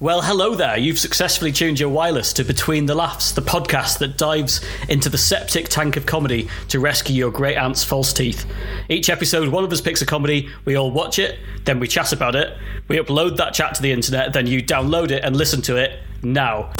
Well, hello there. You've successfully tuned your wireless to Between the Laughs, the podcast that dives into the septic tank of comedy to rescue your great aunt's false teeth. Each episode, one of us picks a comedy, we all watch it, then we chat about it, we upload that chat to the internet, then you download it and listen to it now.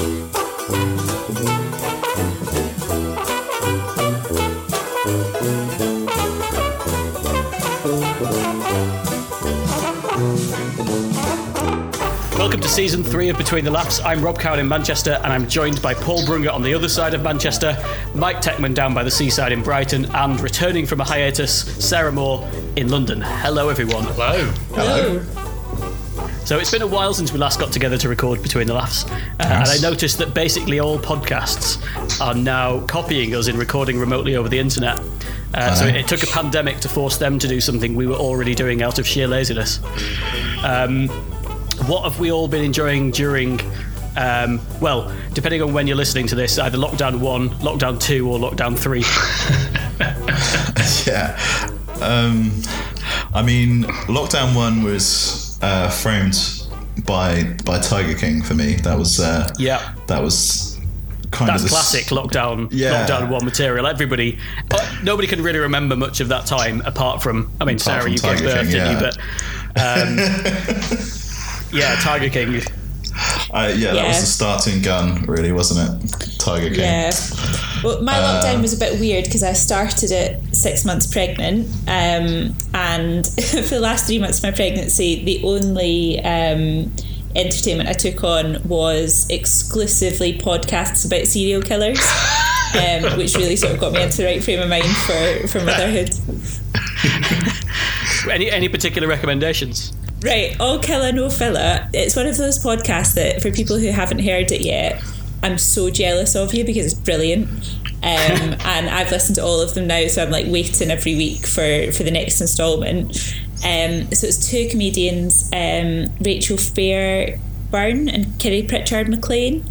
Season three of Between the Laughs. I'm Rob Cowan in Manchester, and I'm joined by Paul Brunger on the other side of Manchester, Mike Techman down by the seaside in Brighton, and returning from a hiatus, Sarah Moore in London. Hello, everyone. Hello. Hello. So it's been a while since we last got together to record Between the Laughs, uh, and I noticed that basically all podcasts are now copying us in recording remotely over the internet. Uh, so Uh-huh. it took a pandemic to force them to do something we were already doing out of sheer laziness. Um, what have we all been enjoying during? Um, well, depending on when you're listening to this, either lockdown one, lockdown two, or lockdown three. Yeah. Um, I mean, lockdown one was uh, framed by by Tiger King for me. That was uh, Yeah. that was kind That's of the s- classic lockdown Yeah. lockdown one material. Everybody, uh, nobody can really remember much of that time apart from. I mean, Sarah, from you gave Tiger birth, King, didn't you? But um, yeah, Tiger King. Uh, yeah, that was the starting gun, really, wasn't it? Tiger King. Yeah. Well, my Uh, lockdown was a bit weird because I started it six months pregnant, um, and for the last three months of my pregnancy, the only um, entertainment I took on was exclusively podcasts about serial killers. Um, which really sort of got me into the right frame of mind for, for motherhood. Any any particular recommendations? Right, All Killer No Filler. It's one of those podcasts that, for people who haven't heard it yet, I'm so jealous of you because it's brilliant. Um, and I've listened to all of them now, so I'm like waiting every week for, for the next instalment. Um, so it's two comedians, um, Rachel Fairburn and Kiri Pritchard McLean,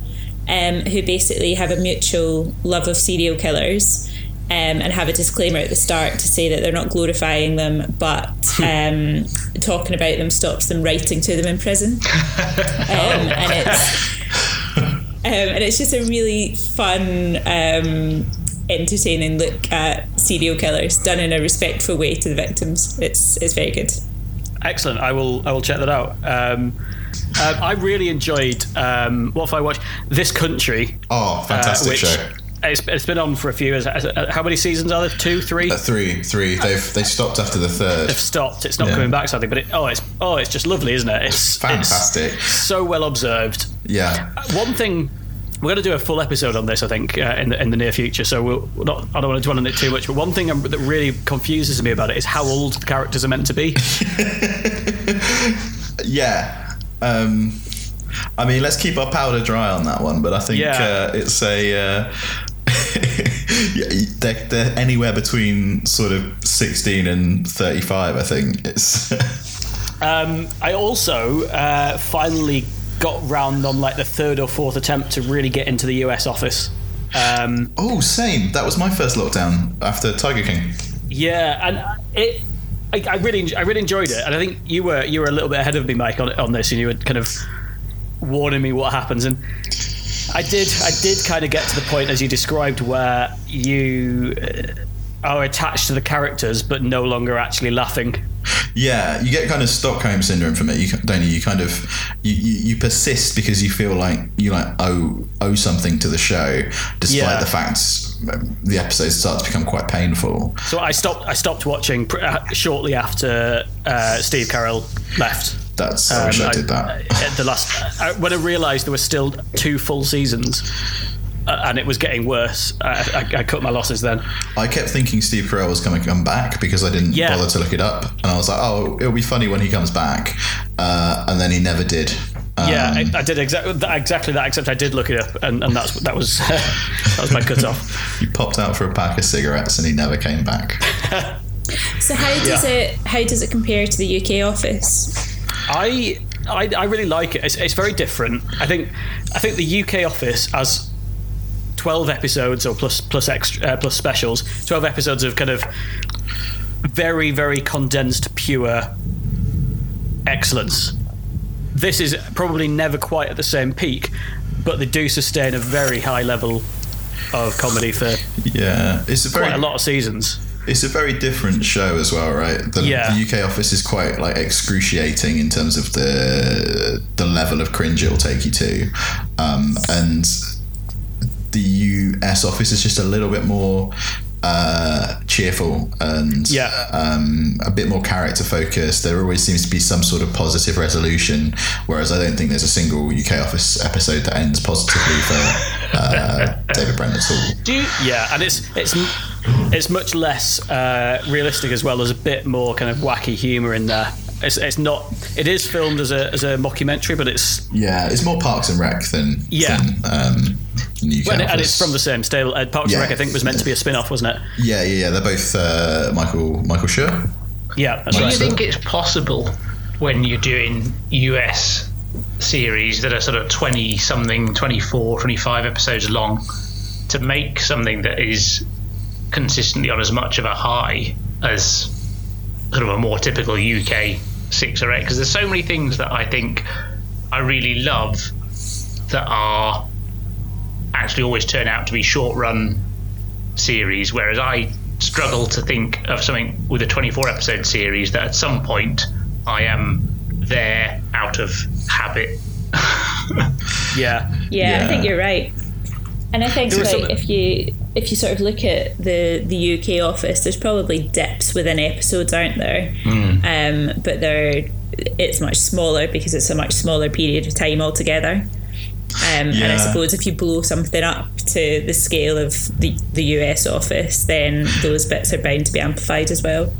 um, who basically have a mutual love of serial killers. Um, and have a disclaimer at the start to say that they're not glorifying them, but um, talking about them stops them writing to them in prison. Um, and it's um, and it's just a really fun, um, entertaining look at serial killers done in a respectful way to the victims. It's it's very good. Excellent. I will I will check that out. Um, uh, I really enjoyed um, what if I watched This Country. Oh, uh, fantastic which show. It's, it's been on for a few years. Uh, How many seasons are there? Two, three? Uh, three, three. They've they stopped after the third. They've stopped. It's not Yeah. coming back, sadly. But it, oh, it's oh, it's just lovely, isn't it? It's Fantastic. It's so well observed. Yeah. One thing we're going to do a full episode on this, I think, uh, in the in the near future. So we'll not. I don't want to dwell on it too much. But one thing that really confuses me about it is how old the characters are meant to be. Yeah. Um, I mean, let's keep our powder dry on that one, but I think Yeah. uh, it's a. Uh, they're, they're anywhere between sort of 16 and 35, I think. It's. Um, I also uh, finally got round on like the third or fourth attempt to really get into the US office. Um, oh, same. That was my first lockdown after Tiger King. yeah, and it. I, I really, I really enjoyed it, and I think you were you were a little bit ahead of me, Mike, on on this, and you were kind of warning me what happens, and I did, I did kind of get to the point as you described where you uh, are attached to the characters, but no longer actually laughing. Yeah, you get kind of Stockholm syndrome from it, you don't you? You kind of you, you, you persist because you feel like you like owe owe something to the show, despite Yeah. the fact the episodes start to become quite painful. So I stopped, I stopped watching pr- uh, shortly after uh, Steve Carell left. That's I wish I Um, did that. at the last uh, when I realised there were still two full seasons, uh, and it was getting worse. I, I, I cut my losses then. I kept thinking Steve Carell was going to come back because I didn't Yeah. bother to look it up, and I was like, "Oh, it'll be funny when he comes back," uh, and then he never did. Um, yeah, I, I did exactly that, exactly that. Except I did look it up, and, and that's that was that was my cut off. he popped out for a pack of cigarettes and he never came back. So how does Yeah. it how does it compare to the UK office? I, I I really like it. It's, it's very different. I think I think the UK office has twelve episodes or plus plus extra uh, plus specials. Twelve episodes of kind of very very condensed pure excellence. this is probably never quite at the same peak, but they do sustain a very high level of comedy for Yeah, it's a very quite a lot of seasons. It's a very different show as well, right? The, Yeah. the UK office is quite like excruciating in terms of the the level of cringe it'll take you to, um, and the US office is just a little bit more uh, cheerful and Yeah. um, a bit more character focused. There always seems to be some sort of positive resolution, whereas I don't think there's a single UK office episode that ends positively for uh, David Brent at all. Do you, yeah, and it's it's it's much less uh, realistic as well. There's a bit more kind of wacky humour in there. It's, it's not. It is filmed as a as a mockumentary, but it's Yeah, it's more Parks and Rec than Yeah. than, um, the UK and, office. and it's from the same stable. Uh, Parks Yeah. and Rec, I think, was meant to be a spin-off, wasn't it? yeah, yeah, yeah. They're both uh, Michael Michael Schur. Yeah, that's Do right. you think it's possible when you're doing US series that are sort of 20 something, 24, 25 episodes long to make something that is consistently on as much of a high as sort of a more typical UK six or eight? Because there's so many things that I think I really love that are actually always turn out to be short run series, whereas I struggle to think of something with a 24 episode series that at some point I am there out of habit. Yeah, Yeah, Yeah. I think you're right. And I think like some- if you if you sort of look at the the UK office, there's probably dips within episodes, aren't there? Um, but they're it's much smaller because it's a much smaller period of time altogether. Um, And I suppose if you blow something up to the scale of the, the US office, then those bits are bound to be amplified as well.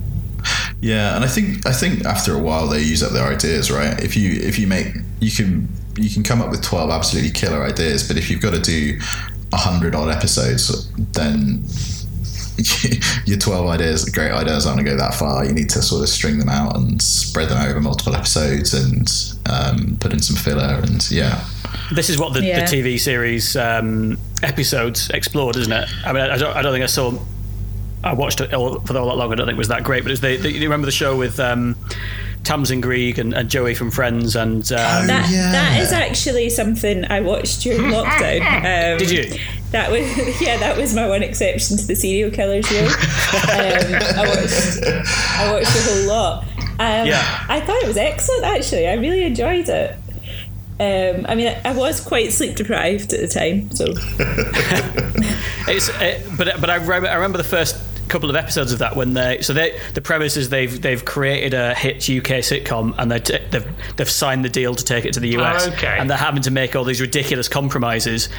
Yeah, and I think I think after a while they use up their ideas, right? If you if you make you can you can come up with twelve absolutely killer ideas, but if you've got to do hundred odd episodes, then your twelve ideas, great ideas, aren't going to go that far. You need to sort of string them out and spread them over multiple episodes and um, put in some filler and yeah. this is what the, Yeah. the TV series um, episodes explored, isn't it? I mean, I don't, I don't think I saw. I watched it all, for all that long. I don't think it was that great, but it's the, the, you remember the show with um, Tamsin Greig and, and Joey from Friends, and um, That yeah. that is actually something I watched during lockdown. Um, did you? That was yeah, that was my one exception to the serial killers rule. Um, I watched I watched the whole lot. Um, Yeah. I thought it was excellent. Actually, I really enjoyed it. Um, I mean, I was quite sleep deprived at the time, so It's, uh, but but I remember, I remember the first couple of episodes of that when they so they the premise is they've they've created a hit UK sitcom and they t- they've they've signed the deal to take it to the US oh, Okay. and they're having to make all these ridiculous compromises.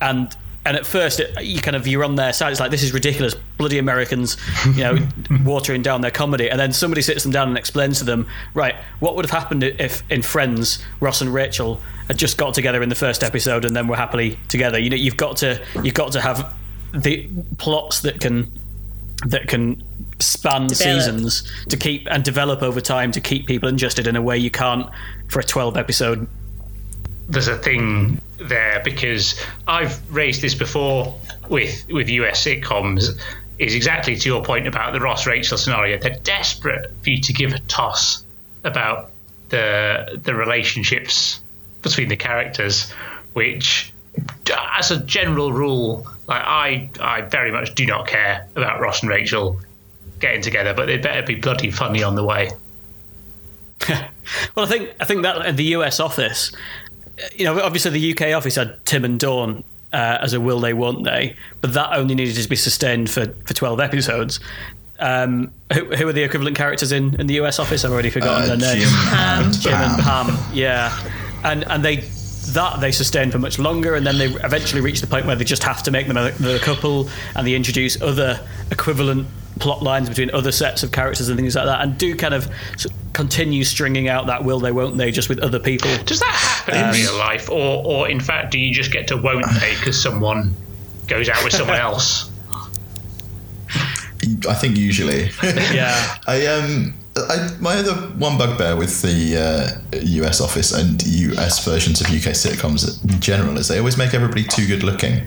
And and at first it, you kind of you're on their side it's like this is ridiculous bloody Americans you know watering down their comedy. And then somebody sits them down and explains to them right what would have happened if in Friends Ross and Rachel had just got together in the first episode and then were happily together? You know you've got to you've got to have the plots that can that can span Develop. seasons to keep and develop over time to keep people interested in a way you can't for a 12 episode there's a thing there because I've raised this before with with US sitcoms is exactly to your point about the Ross Rachel scenario. They're desperate for you to give a toss about the the relationships between the characters, which as a general rule, like I I very much do not care about Ross and Rachel getting together, but they better be bloody funny on the way. well i think i think that in the us office you know obviously the uk office had tim and dawn uh, as a will they won't they but that only needed to be sustained for for 12 episodes um, who, who are the equivalent characters in, in the US office? I've already forgotten Uh, their names. Jim and Jim and Pam. Pam, yeah, and and they that they sustain for much longer, and then they eventually reach the point where they just have to make them a, a couple, and they introduce other equivalent plot lines between other sets of characters and things like that, and do kind of continue stringing out that will they won't they just with other people. Does that happen in real life, or or in fact, do you just get to won't they because someone goes out with someone else? I think usually. Yeah, I um I, my other one bugbear with the uh, US office and US versions of UK sitcoms in general is they always make everybody too good looking.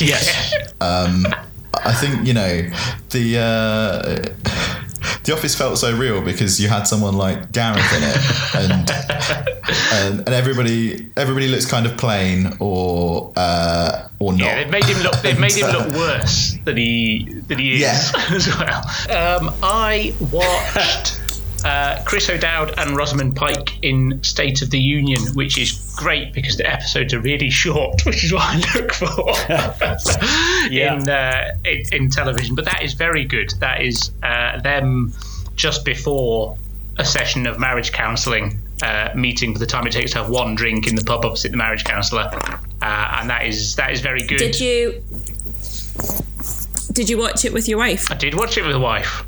yes, I think you know the uh, The Office felt so real because you had someone like Gareth in it, and and, and everybody everybody looks kind of plain or uh, or not. Yeah, they've made him look. They've made him look worse than he than he is Yeah. as well. Um, I watched uh, Chris O'Dowd and Rosamund Pike in State of the Union, which is great because the episodes are really short, which is what I look for Yeah. in, uh, in in television. But that is very good. That is uh, them just before a session of marriage counselling. Uh, meeting for the time it takes to have one drink in the pub opposite the marriage counsellor, uh, and that is that is very good. Did you did you watch it with your wife? I did watch it with a wife.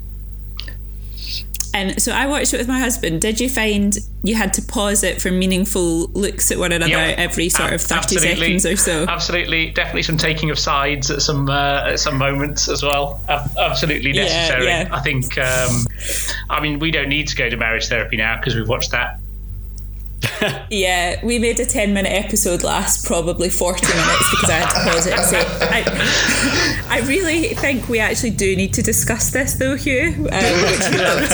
And so I watched it with my husband. Did you find you had to pause it for meaningful looks at one another Yeah. every sort of thirty absolutely. seconds or so? Absolutely, definitely some taking of sides at some uh, at some moments as well. Ab- absolutely Yeah, necessary. yeah. I think. Um, I mean, we don't need to go to marriage therapy now because we've watched that. Yeah, we made a 10 minute episode last probably 40 minutes because I had to pause it and say, I, I really think we actually do need to discuss this though, Hugh. Um, which we loved.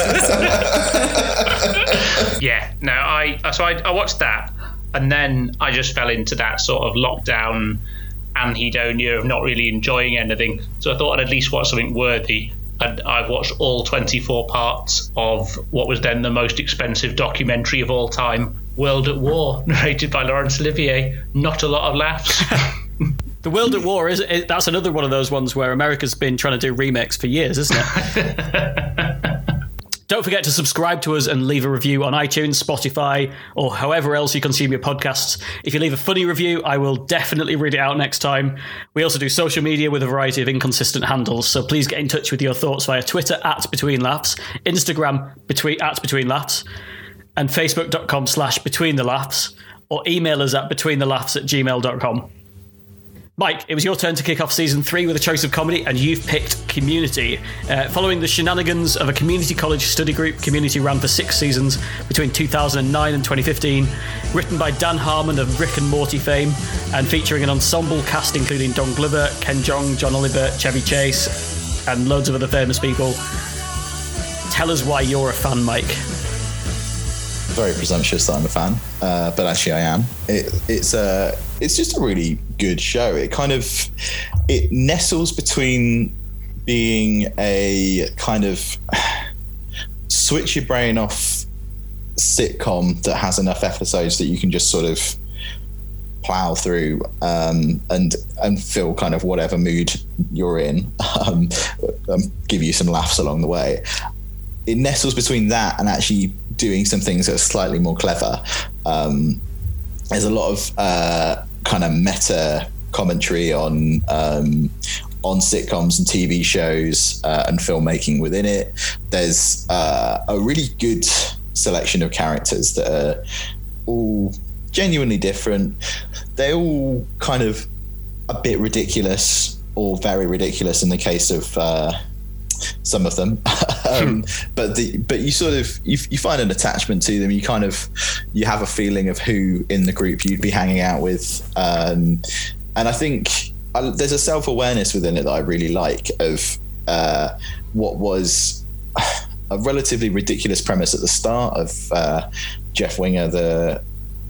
Yeah, no, I so I, I watched that, and then I just fell into that sort of lockdown anhedonia of not really enjoying anything. So I thought I'd at least watch something worthy. And I've watched all 24 parts of what was then the most expensive documentary of all time, World at War, narrated by Laurence Olivier. Not a lot of laughs. The World at War is it, that's another one of those ones where America's been trying to do remakes for years, isn't it? Don't forget to subscribe to us and leave a review on iTunes, Spotify, or however else you consume your podcasts. If you leave a funny review, I will definitely read it out next time. We also do social media with a variety of inconsistent handles, so please get in touch with your thoughts via Twitter at Between Laughs, Instagram between at Between Laughs, and Facebook.com slash Between the Laughs, or email us at Between the Laughs at gmail.com. Mike, it was your turn to kick off season three with a choice of comedy, and you've picked Community. Uh, following the shenanigans of a community college study group, Community ran for six seasons between 2009 and 2015. Written by Dan Harmon of Rick and Morty fame, and featuring an ensemble cast including Don Glover, Ken Jeong, John Oliver, Chevy Chase, and loads of other famous people. Tell us why you're a fan, Mike. Very presumptuous that I'm a fan, uh, but actually I am. It, it's a, it's just a really good show. It kind of, it nestles between being a kind of switch your brain off sitcom that has enough episodes that you can just sort of plow through um, and and feel kind of whatever mood you're in, um, um, give you some laughs along the way it nestles between that and actually doing some things that are slightly more clever. Um, there's a lot of uh, kind of meta commentary on um, on sitcoms and TV shows uh, and filmmaking within it. There's uh, a really good selection of characters that are all genuinely different. They're all kind of a bit ridiculous or very ridiculous in the case of uh, some of them. um, but the but you sort of you, you find an attachment to them. You kind of you have a feeling of who in the group you'd be hanging out with, um, and I think I, there's a self awareness within it that I really like of uh, what was a relatively ridiculous premise at the start of uh, Jeff Winger, the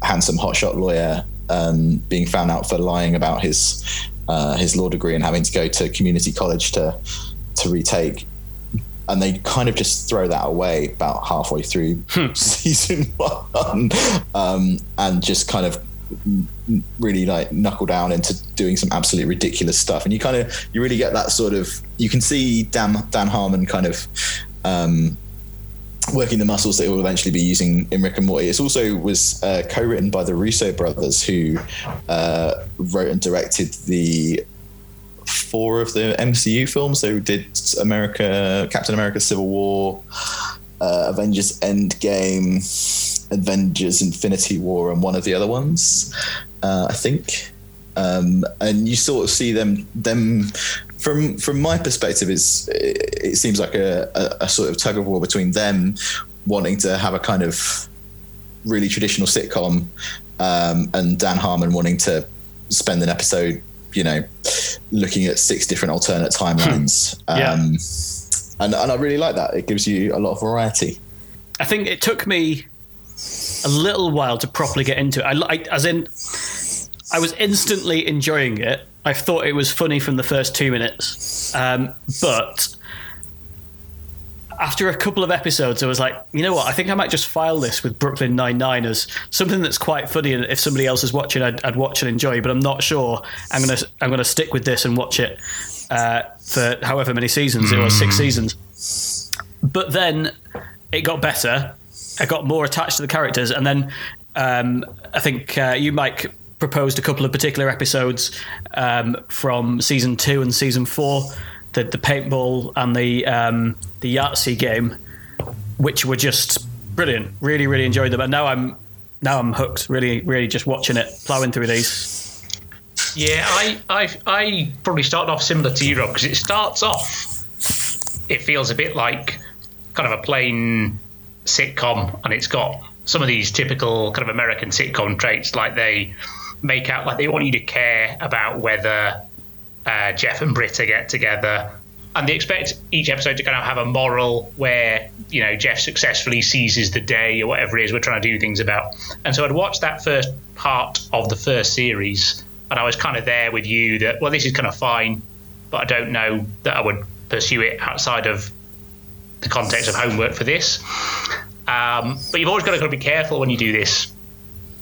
handsome hotshot lawyer, um, being found out for lying about his uh, his law degree and having to go to community college to to retake. And they kind of just throw that away about halfway through season one, um, and just kind of really like knuckle down into doing some absolutely ridiculous stuff. And you kind of you really get that sort of you can see Dan Dan Harmon kind of um, working the muscles that he will eventually be using in Rick and Morty. It also was uh, co-written by the Russo brothers, who uh, wrote and directed the four of the MCU films. They did America, Captain America: Civil War, uh, Avengers: Endgame, Avengers: Infinity War, and one of the other ones, uh, I think. Um, and you sort of see them them from from my perspective is it, it seems like a, a, a sort of tug of war between them wanting to have a kind of really traditional sitcom um, and Dan Harmon wanting to spend an episode you know looking at six different alternate timelines Yeah. um, and and I really like that. It gives you a lot of variety. I think it took me a little while to properly get into it. I, I, as in, I was instantly enjoying it. I thought it was funny from the first two minutes, um, but after a couple of episodes, I was like, you know what? I think I might just file this with Brooklyn Nine Nine as something that's quite funny, and if somebody else is watching, I'd, I'd watch and enjoy. But I'm not sure. I'm gonna I'm gonna stick with this and watch it uh, for however many seasons it was, six seasons. But then it got better. I got more attached to the characters, and then um, I think uh, you, Mike, proposed a couple of particular episodes um, from season two and season four, the, the paintball and the um, the Yahtzee game, which were just brilliant. Really, really enjoyed them, and now I'm now I'm hooked. Really, really just watching it, plowing through these. Yeah, I, I, I probably started off similar to you, Rob, because it starts off. It feels a bit like kind of a plain sitcom, and it's got some of these typical kind of American sitcom traits, like they make out like they want you to care about whether uh, Jeff and Britta get together, and they expect each episode to kind of have a moral where you know Jeff successfully seizes the day or whatever it is we're trying to do things about. And so I'd watched that first part of the first series, and I was kind of there with you that well, this is kind of fine, but I don't know that I would pursue it outside of the context of homework for this. Um, but you've always got to, got to be careful when you do this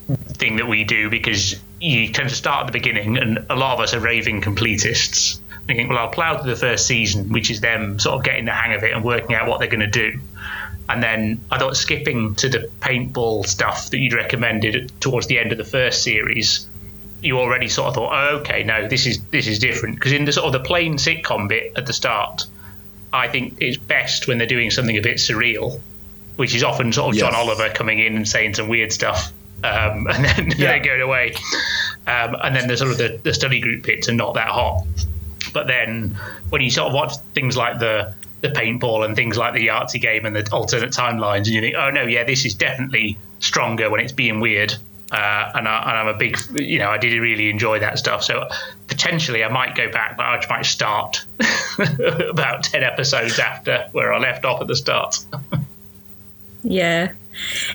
thing that we do because you tend to start at the beginning, and a lot of us are raving completists. Thinking, well, I'll plough through the first season, which is them sort of getting the hang of it and working out what they're going to do. And then I thought skipping to the paintball stuff that you'd recommended towards the end of the first series, you already sort of thought, oh, okay, no, this is this is different. Because in the sort of the plain sitcom bit at the start, I think it's best when they're doing something a bit surreal, which is often sort of Yeah. John Oliver coming in and saying some weird stuff, um, and then they're going away. Um, and then the sort of the, the study group pits are not that hot. But then when you sort of watch things like the the paintball and things like the Yahtzee game and the alternate timelines, and you think, oh no, yeah, this is definitely stronger when it's being weird. Uh, and, I, and I'm a big, you know, I did really enjoy that stuff. So potentially I might go back, but I might start about 10 episodes after where I left off at the start. Yeah,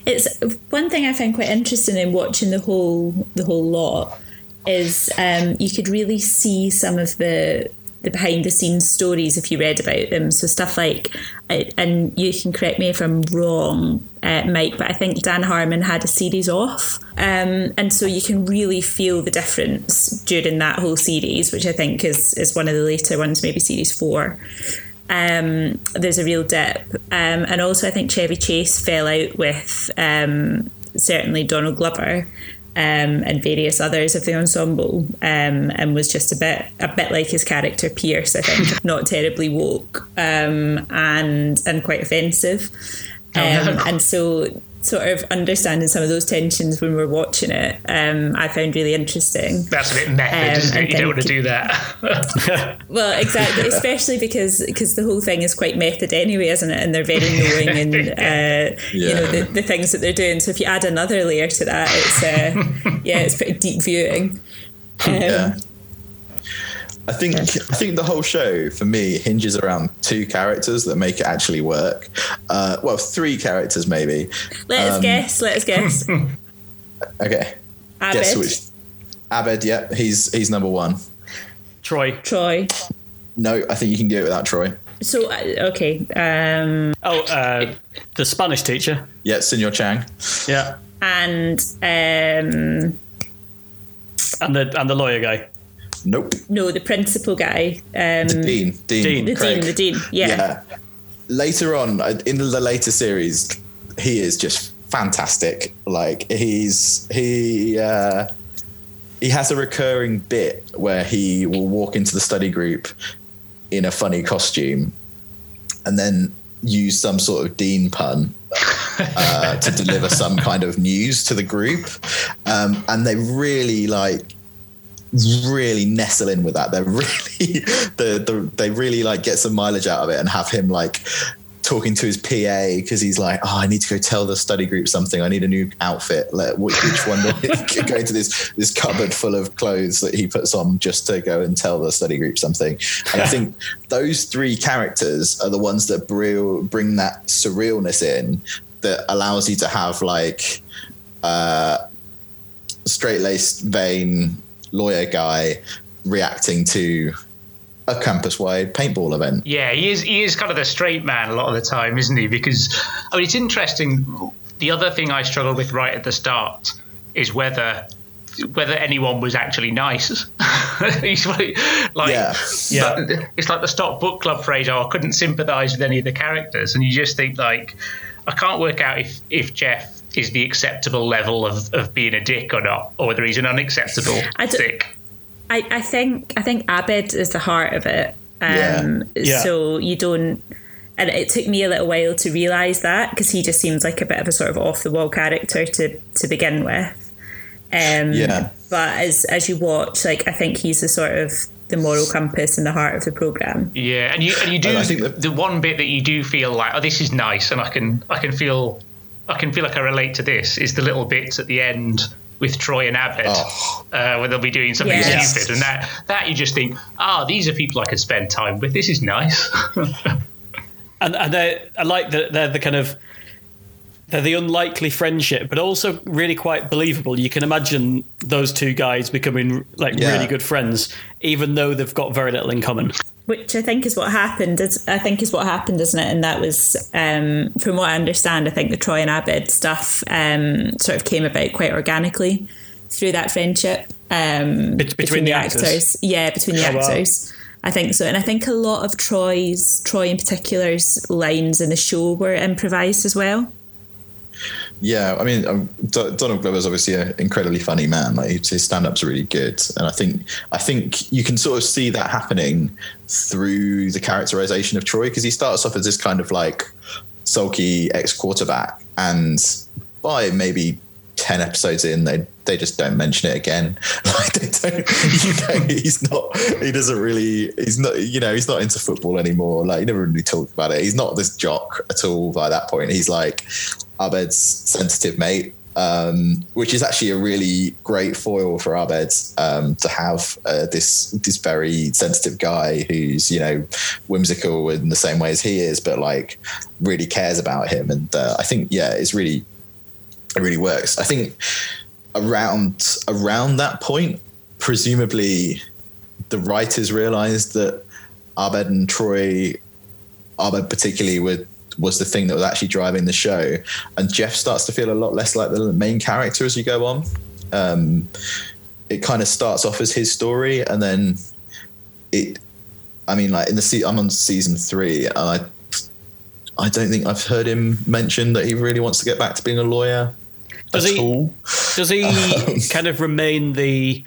it's one thing I find quite interesting in watching the whole the whole lot is um, you could really see some of the the behind the scenes stories if you read about them. So stuff like, and you can correct me if I'm wrong, uh, Mike, but I think Dan Harmon had a series off, um, and so you can really feel the difference during that whole series, which I think is is one of the later ones, maybe series four um, there's a real dip. Um, and also, I think Chevy Chase fell out with um, certainly Donald Glover um, and various others of the ensemble, um, and was just a bit a bit like his character Pierce. I think not terribly woke um, and and quite offensive. Oh, no. And so sort of understanding some of those tensions when we're watching it um, I found really interesting That's a bit method, Um, isn't it? and You don't want to do that. Well, exactly, especially because because the whole thing is quite method anyway, isn't it? And they're very knowing and uh, you know the, the things that they're doing. So if you add another layer to that, it's uh, yeah, it's pretty deep viewing. Um, Yeah. I think I think the whole show for me hinges around two characters that make it actually work. Uh, well, three characters maybe. Let us Um, guess. Let us guess. Okay, guess Abed, which? Abed, yeah, he's he's number one. Troy. Troy. No, I think you can do it without Troy. So uh, okay, um, Oh, uh, the Spanish teacher. Yeah, Senor Chang. Yeah, and um, and the and the lawyer guy. Nope. no, the principal guy, um, Dean. Dean. Dean. the Craig. dean, the dean. Yeah. yeah. Later on, uh, in the later series, he is just fantastic. Like he's he uh, he has a recurring bit where he will walk into the study group in a funny costume, and then use some sort of Dean pun uh, to deliver some kind of news to the group, um, and they really like really nestle in with that. They're really the, the they really like get some mileage out of it and have him like talking to his PA because he's like, "Oh, I need to go tell the study group something. I need a new outfit. Let, which, which one? do I go into this this cupboard full of clothes that he puts on just to go and tell the study group something." And I think those three characters are the ones that bring bring that surrealness in that allows you to have like uh, straight laced, vain lawyer guy reacting to a campus wide paintball event. Yeah, he is. He is kind of the straight man a lot of the time, isn't he? Because I mean, it's interesting. The other thing I struggled with right at the start is whether whether anyone was actually nice. He's like, Yeah. Yeah. it's like the stock book club phrase. Oh, I couldn't sympathise with any of the characters, and you just think like, I can't work out if if Jeff is the acceptable level of, of being a dick or not, or whether he's an unacceptable I d- dick. I, I think I think Abed is the heart of it. Yeah. Um, Yeah. So you don't, and it took me a little while to realise that because he just seems like a bit of a sort of off the wall character to to begin with. Um, Yeah. But as as you watch, like I think he's the sort of the moral compass and the heart of the program. Yeah, and you and you do And I think that- the one bit that you do feel like, oh, this is nice, and I can I can feel I can feel like I relate to this is the little bits at the end with Troy and Abed, Oh. uh, where they'll be doing something Yes. stupid, and that that you just think, ah, these are people I could spend time with. This is nice. and and they I like that they're the kind of they're the unlikely friendship, but also really quite believable. You can imagine those two guys becoming like Yeah. really good friends, even though they've got very little in common. Which I think is what happened. Is I think is what happened, isn't it? And that was, um, from what I understand, I think the Troy and Abed stuff um, sort of came about quite organically through that friendship um, Bet- between the actors? Yeah, between the Oh, wow. actors. I think so, and I think a lot of Troy's, Troy in particular's lines in the show were improvised as well. Yeah, I mean, um, Do- Donald Glover's obviously an incredibly funny man. Like his- stand-ups are really good, and I think I think you can sort of see that happening through the characterization of Troy because he starts off as this kind of like sulky ex-quarterback, and by maybe ten episodes in, they they just don't mention it again. Like they don't, you know, he's not, he doesn't really, he's not, you know, he's not into football anymore. Like he never really talked about it. He's not this jock at all by that point. He's like Abed's sensitive mate. Um, which is actually a really great foil for Abed um, to have uh, this this very sensitive guy who's you know whimsical in the same way as he is, but like really cares about him. And uh, I think yeah, it's really it really works. I think around around that point, presumably the writers realized that Abed and Troy, Abed particularly, were was the thing that was actually driving the show, and Jeff starts to feel a lot less like the main character as you go on. Um, it kind of starts off as his story, and then it. I mean, like in the se- I'm on season three, and I. I don't think I've heard him mention that he really wants to get back to being a lawyer Does at he- all. Does he kind of remain the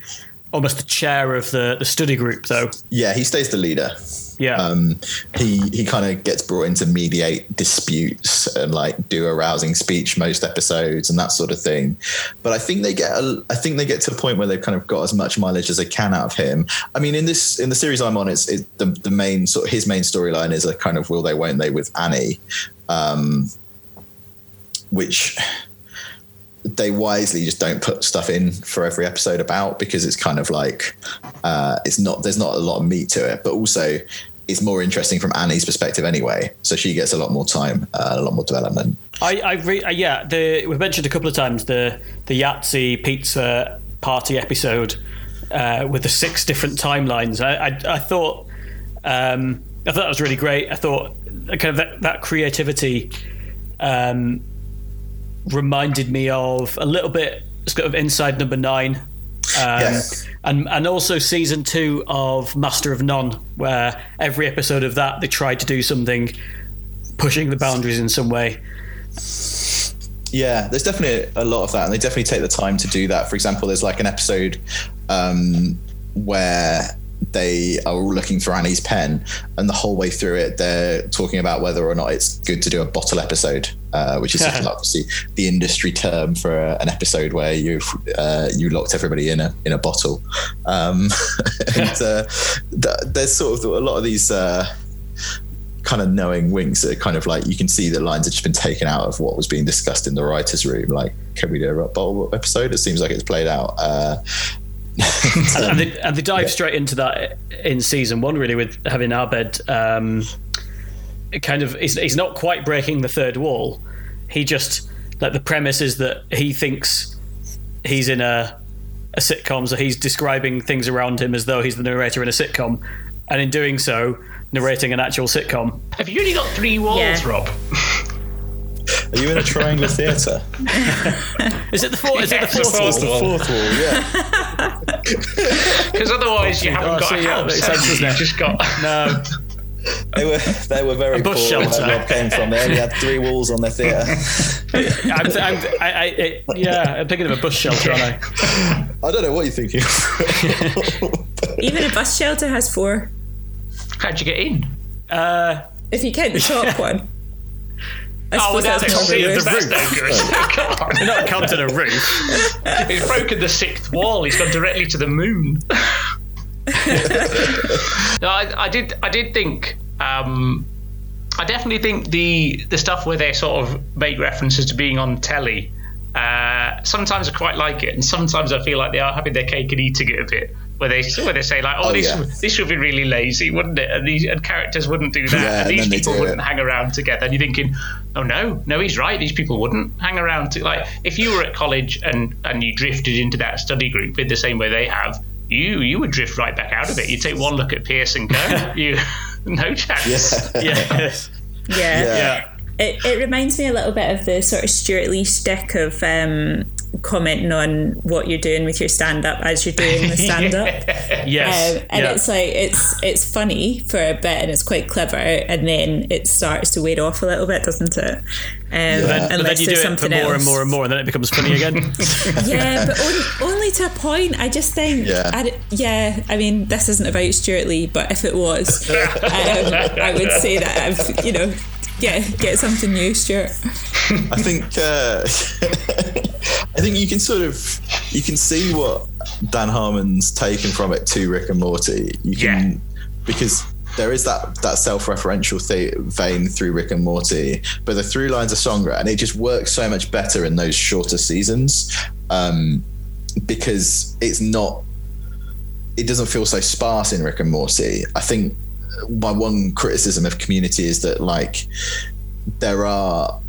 almost the chair of the, the study group though? Yeah, he stays the leader. Yeah. Um, he he kind of gets brought in to mediate disputes and like do a rousing speech most episodes and that sort of thing. But I think they get a, I think they get to a point where they've kind of got as much mileage as they can out of him. I mean, in this in the series I'm on, it's it, the the main sort of his main storyline is a kind of will they won't they with Annie, um, which they wisely just don't put stuff in for every episode about because it's kind of like uh, it's not there's not a lot of meat to it, but also it's more interesting from Annie's perspective anyway. So she gets a lot more time, uh, a lot more development. I, I re- uh, yeah, the we've mentioned a couple of times the the Yahtzee pizza party episode uh, with the six different timelines. I I, I thought um, I thought that was really great. I thought kind of that, that creativity um, reminded me of a little bit sort of Inside Number Nine. Um, Yes. and and also season two of Master of None, where every episode of that they tried to do something pushing the boundaries in some way. Yeah, there's definitely a lot of that, and they definitely take the time to do that. For example, there's like an episode um, where they are all looking for Annie's pen, and the whole way through it, they're talking about whether or not it's good to do a bottle episode, uh, which is obviously the industry term for a, an episode where you uh, you locked everybody in a in a bottle. Um, and uh, th- there's sort of a lot of these. Uh, kind of knowing winks that are kind of like you can see that lines have just been taken out of what was being discussed in the writers' room. Like, can we do a bottle episode? It seems like it's played out. Uh, and, and, they, and they dive straight into that in season one, really, with having Abed. Um, kind of, he's, he's not quite breaking the third wall. He just like the premise is that he thinks he's in a a sitcom, so he's describing things around him as though he's the narrator in a sitcom, and in doing so, narrating an actual sitcom. Have you only got three walls, Yeah. Rob? are you in a triangular theatre? Is it the fourth? Is it the fourth? fourth wall? wall. Fourth wall, yeah. Because otherwise you haven't Oh, got see, a yeah, house. makes have sense, you? doesn't it? You've just got. No, They were they were very bush poor shelter. where Rob came from. They only had three walls on their theatre. I'm, I'm, I, I, it, yeah, I'm thinking of a bus shelter, aren't I? I don't know what you're thinking. Even a bus shelter has four. How'd you get in? Uh, If you count the top one. I Oh, well, suppose that's that's probably exceeded. worse. That's no good. Come on. you're not counting a roof. He's broken the sixth wall. He's gone directly to the moon. no, I, I did. I did think. Um, I definitely think the the stuff where they sort of make references to being on telly. Uh, sometimes I quite like it, and sometimes I feel like they are having their cake and eating it a bit. Where they where they say like, "Oh, Oh, this yeah. this would be really lazy, wouldn't it?" And these and characters wouldn't do that, Yeah, and and these then they people wouldn't it. hang around together. And you're thinking, "Oh no, no, he's right. These people wouldn't hang around." To, like, if you were at college and and you drifted into that study group in the same way they have, you you would drift right back out of it. You take one look at Pierce and go, you no chance. yeah. Yes. Yeah. Yeah. It, it reminds me a little bit of the sort of Stewart Lee shtick of um, commenting on what you're doing with your stand up as you're doing the stand up. Yes. Um, and yeah. it's like it's it's funny for a bit and it's quite clever and then it starts to wear off a little bit, doesn't it? Um, But then, but then you do it for something more else. and more and more, and then it becomes funny again. yeah, but on, only to a point. I just think, Yeah. I, d- yeah. I mean, this isn't about Stewart Lee, but if it was, um, I would say that I've, you know, get get something new, Stewart. I think uh, I think you can sort of you can see what Dan Harmon's taken from it to Rick and Morty. You can Yeah. because there is that that self-referential th- vein through Rick and Morty, but the through lines are stronger, and it just works so much better in those shorter seasons um, because it's not. It doesn't feel so sparse in Rick and Morty. I think my one criticism of Community is that like there are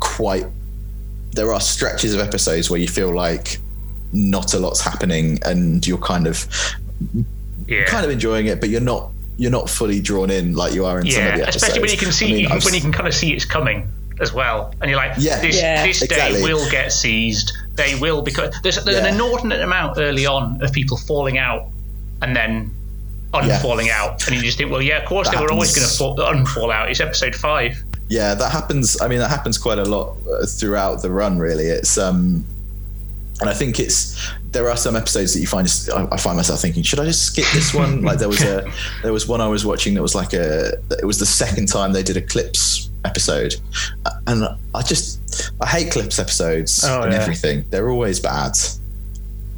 quite there are stretches of episodes where you feel like not a lot's happening and you're kind of Yeah. kind of enjoying it but you're not you're not fully drawn in like you are in some of the Yeah, episodes especially when you can see I mean, you can, when you can kind of see it's coming as well, and you're like, Yeah. this Yeah. this Exactly. day will get seized. They will because there's, there's Yeah. an inordinate amount early on of people falling out and then Yeah. unfalling out, and you just think, well, yeah, of course That they were always going to fall, unfall out. It's episode five. yeah that happens i mean that happens quite a lot uh, throughout the run really. It's um and i think it's there are some episodes that you find just, I, I find myself thinking should i just skip this one? Like there was a there was one i was watching that was like a it was the second time they did a clips episode. Uh, and i just i hate clips episodes Oh, and yeah. everything. They're always bad.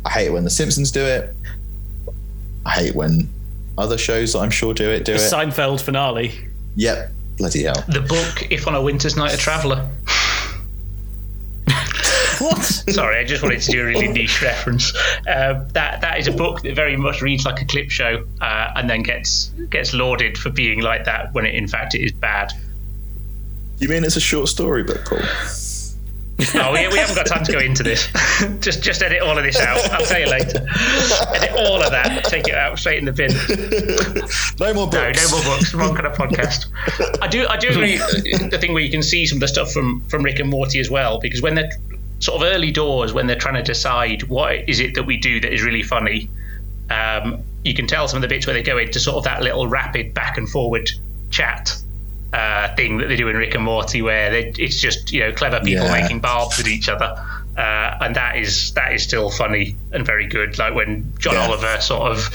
I hate it when the simpsons do it. I hate when other shows that i'm sure do it do The it Seinfeld finale. yep bloody hell The book, If on a Winter's Night, a Traveller. What? Sorry, I just wanted to do a really niche reference. Uh, that that is a book that very much reads like a clip show, uh, and then gets gets lauded for being like that when it in fact it is bad. you mean it's a short story book paul Oh, we, we haven't got time to go into this. just just edit all of this out. I'll tell you later. Edit all of that. Take it out straight in the bin. no more No, books no more books. Wrong kind of podcast. I do, I do agree. the thing where you can see some of the stuff from from Rick and Morty as well, because when they're sort of early doors, when they're trying to decide what is it that we do that is really funny, um, you can tell some of the bits where they go into sort of that little rapid back and forward chat. Uh, thing that they do in Rick and Morty, where they, it's just you know clever people Yeah. making barbs at each other, uh, and that is that is still funny and very good. Like when John Yeah. Oliver sort of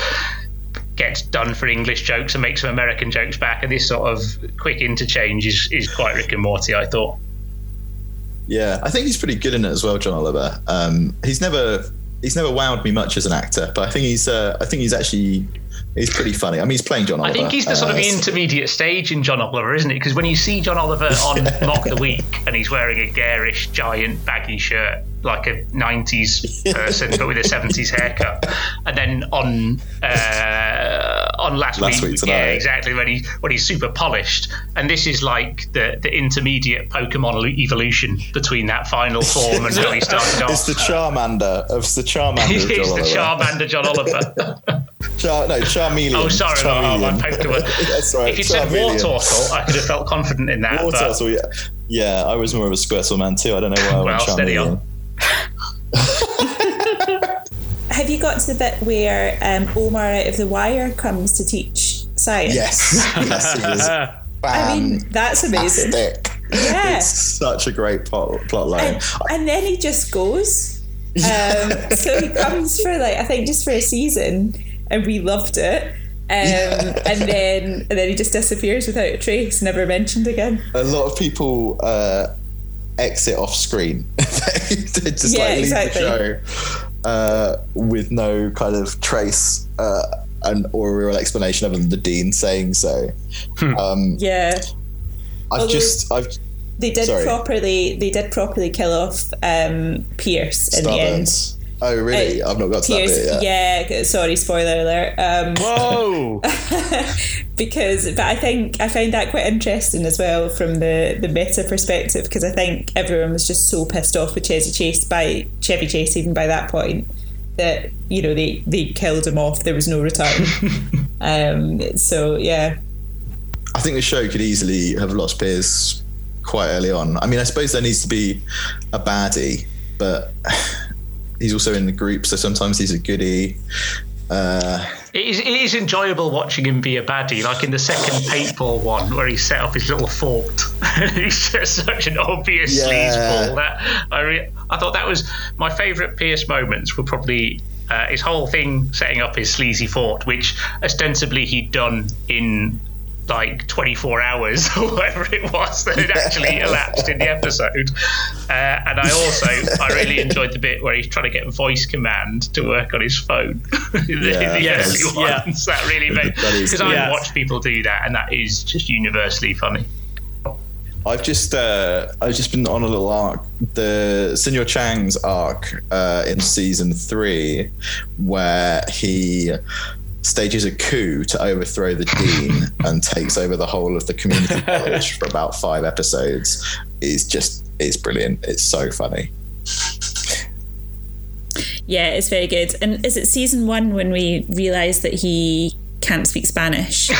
gets done for English jokes and makes some American jokes back, and this sort of quick interchange is, is quite Rick and Morty. I thought. Yeah, I think he's pretty good in it as well, John Oliver. Um, he's never he's never wowed me much as an actor, but I think he's uh, I think he's actually he's pretty funny. I mean, he's playing John Oliver. I think he's the sort of uh, the intermediate stage in John Oliver, isn't it? Because when you see John Oliver on Mock the Week and he's wearing a garish, giant, baggy shirt like a 90s person but with a 70s haircut and then on uh, on last, Last week, Week yeah exactly when he when he's super polished and this is like the the intermediate pokemon evolution between that final form and how he started off It's the Charmander of the Charmander. He's the Oliver. Charmander John Oliver. Char, no, Charmeleon. Oh, sorry, oh, Charmeleon. That's right. If you said Charmeleon. Wartortle, I could have felt confident in that. War but Turtle, yeah. Yeah, I was more of a Squirtle man too. I don't know why I went Well, steady Charmeleon. Have you got to the bit where um, Omar out of the wire comes to teach science? Yes, yes, he is I mean, that's amazing. Yeah. It's such a great plot, plot line. And, and then he just goes. Um, so he comes for like I think just for a season, and we loved it. Um, and then and then he just disappears without a trace, never mentioned again. a lot of people uh, exit off screen. they just Yeah, like leave exactly. the show uh, with no kind of trace uh, and or real explanation other than the dean saying so. Um, Yeah, I've Although- just I've they did Sorry. properly. They did properly kill off um, Pierce in the end. Starburns. Oh really? Uh, I've not got to that bit yet. yeah. Sorry, spoiler alert. Um, Whoa! because but I think I find that quite interesting as well from the the meta perspective because I think everyone was just so pissed off with Chevy Chase by Chevy Chase even by that point that you know they they killed him off there was no return um so yeah I think the show could easily have lost Pierce quite early on. I mean, I suppose there needs to be a baddie, but he's also in the group, so sometimes he's a goodie. Uh, It is, it is enjoyable watching him be a baddie, like in the second paintball one where he set up his little fort. He's just such an obvious Yeah. sleazeball. That I, re- I thought that was my favourite Pierce moments were probably uh, his whole thing setting up his sleazy fort, which ostensibly he'd done in like 24 hours or whatever it was that had actually elapsed in the episode. Uh, and I also I really enjoyed the bit where he's trying to get voice command to work on his phone. the, Yeah. the Yes, early yeah. that really made because I Yeah. watch people do that and that is just universally funny. I've just uh, I've just been on a little arc, the Senor Chang's arc uh, in season three, where he stages a coup to overthrow the dean and takes over the whole of the community college for about five episodes. Is just it's brilliant. It's so funny. yeah it's very good and is it season one when we realize that he can't speak Spanish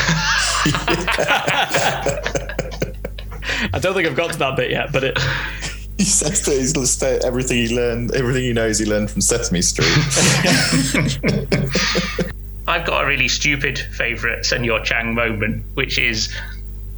I don't think I've got to that bit yet, but it. He says that he's listed everything he learned, everything he knows, he learned from Sesame Street. I've got a really stupid favourite Senor Chang moment, which is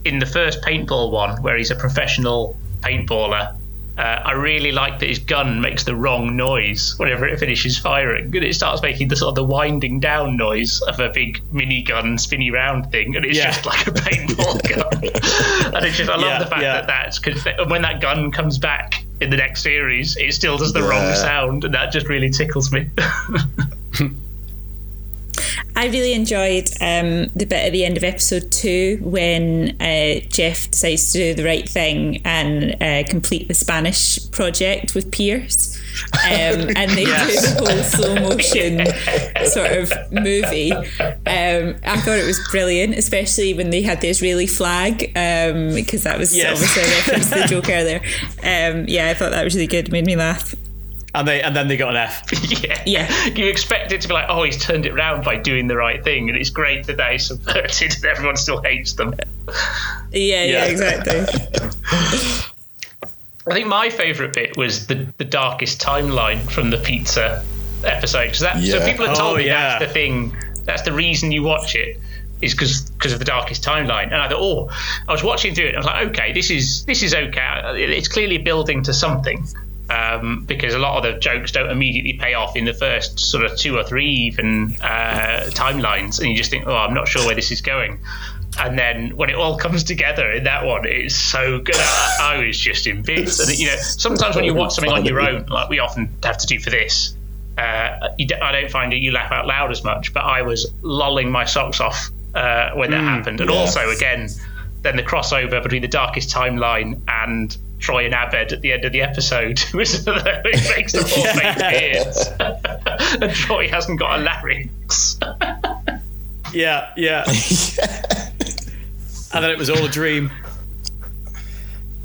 in the first paintball one where he's a professional paintballer. Uh, I really like that his gun makes the wrong noise whenever it finishes firing, and it starts making the sort of the winding down noise of a big minigun spinny round thing, and it's Yeah. just like a paintball gun. and it's just I love Yeah, the fact yeah. that that's because when that gun comes back in the next series, it still does the wrong sound, and that just really tickles me. I really enjoyed um, the bit at the end of episode two when uh, Jeff decides to do the right thing and uh, complete the Spanish project with Pierce. Um, and they Yes. do the whole slow motion sort of movie. Um, I thought it was brilliant, especially when they had the Israeli flag, um, because that was Yes. obviously a reference to the joke earlier. Um, yeah, I thought that was really good, made me laugh. And they and then they got an F. yeah. Yeah. You expect it to be like, oh, he's turned it round by doing the right thing, and it's great that they subverted and everyone still hates them. Yeah, yeah, Yeah. exactly. I think my favourite bit was the, the darkest timeline from the pizza episode. 'Cause that, So people have told Oh, me yeah. that's the thing, that's the reason you watch it. Is because of the darkest timeline, and I thought, oh, I was watching through it. And I was like, okay, this is this is okay. It's clearly building to something, um, because a lot of the jokes don't immediately pay off in the first sort of two or three even uh, timelines, and you just think, oh, I'm not sure where this is going. And then when it all comes together in that one, it's so good. I, I was just in bits. And you know, sometimes when you watch something on your own, like we often have to do for this, uh, you d- I don't find it you laugh out loud as much, but I was lolling my socks off uh, when that happened. And also, again, then the crossover between the Darkest Timeline and Troy and Abed at the end of the episode was it makes the all make tears. and Troy hasn't got a larynx. Yeah, yeah. and then it was all a dream.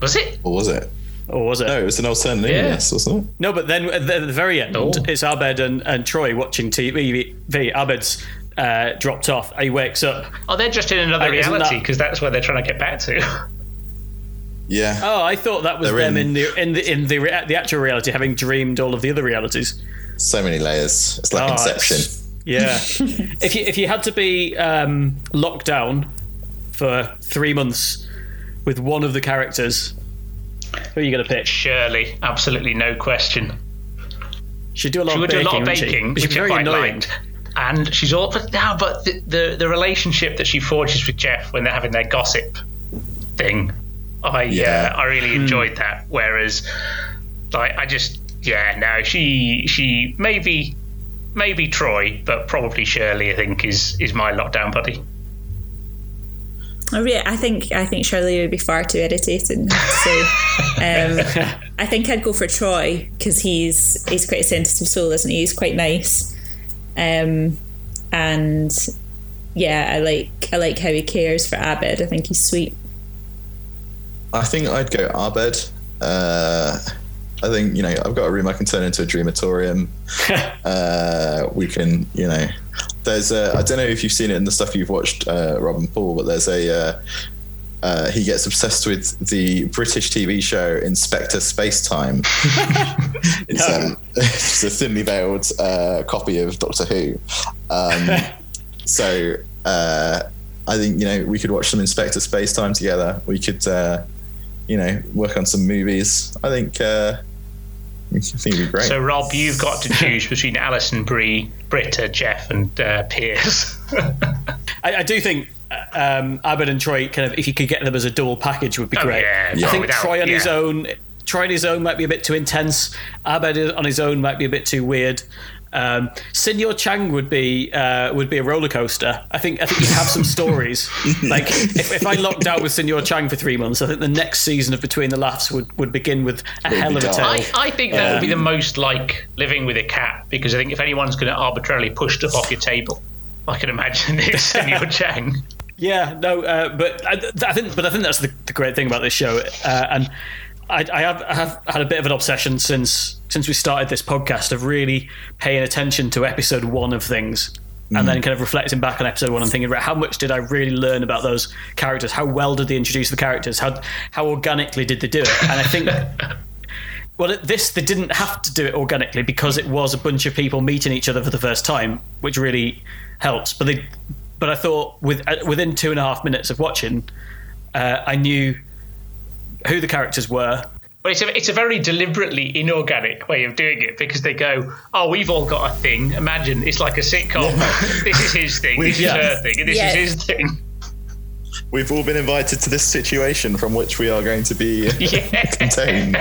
Was it? Or was it? Or was it? No, it was an alternate Yeah. universe, wasn't it? No, but then at the, at the very end, Oh. it's Abed and, and Troy watching TV. Abed's uh, dropped off. He wakes up. Oh, they're just in another isn't reality that- because that's where they're trying to get back to. Yeah. Oh, I thought that was They're them in, in- the in the in the, rea- the actual reality, having dreamed all of the other realities. So many layers. It's like Oh, Inception. it's- Yeah. if you if you had to be um, locked down for three months with one of the characters, who are you going to pick? Shirley, absolutely no question. She'd do a lot She of would do baking. a lot of wouldn't she? baking, She's which I very quite annoying. liked. And she's all, but now, but the, the the relationship that she forges with Jeff when they're having their gossip thing, I Yeah. uh, I really enjoyed that. Whereas, like, I just yeah, no, she she maybe maybe Troy, but probably Shirley. I think is is my lockdown buddy. I, re- I think I think Shirley would be far too irritating. So um, I think I'd go for Troy because he's he's quite a sensitive soul, isn't he? He's quite nice, um, and yeah, I like I like how he cares for Abed. I think he's sweet. I think I'd go Abed. Uh, I think you know I've got a room I can turn into a dreamatorium. uh, we can you know there's a I don't know if you've seen it in the stuff you've watched uh, Rob and Paul, but there's a uh, uh, he gets obsessed with the British TV show Inspector Spacetime. it's, um, it's a thinly veiled uh, copy of Doctor Who. Um, so uh, I think you know we could watch some Inspector Spacetime together. We could uh, you know work on some movies. I think uh, I think it'd be great. So Rob, you've got to choose between Alison Brie, Britta, Jeff, and uh, Pierce. I, I do think uh, um, Abed and Troy kind of if you could get them as a dual package would be Oh, great. yeah, I think without- Troy on his own, Troy on his own might be a bit too intense. Abed on his own might be a bit too weird. Um, Senor Chang would be uh, would be a roller coaster. I think I think you'd have some stories. Like if, if I locked out with Senor Chang for three months, I think the next season of Between the Laughs would, would begin with a Would hell be of a dark. tale. I, I think that would be the most like living with a cat because I think if anyone's going to arbitrarily push stuff off your table, I can imagine it's Senor Chang. Yeah, no, uh, but I, I think, but I think that's the, the great thing about this show, uh, and I, I, have, I have had a bit of an obsession since since we started this podcast of really paying attention to episode one of things, and then kind of reflecting back on episode one and thinking, about how much did I really learn about those characters? How well did they introduce the characters? How how organically did they do it? And I think. Well, this they didn't have to do it organically because it was a bunch of people meeting each other for the first time, which really helps. But they, but I thought with uh, within two and a half minutes of watching, uh, I knew who the characters were. But it's a, it's a very deliberately inorganic way of doing it because they go, oh, we've all got a thing. Imagine it's like a sitcom. this is his thing, this Yeah. is her thing, and this Yeah. is his thing. We've all been invited to this situation from which we are going to be Yeah. contained.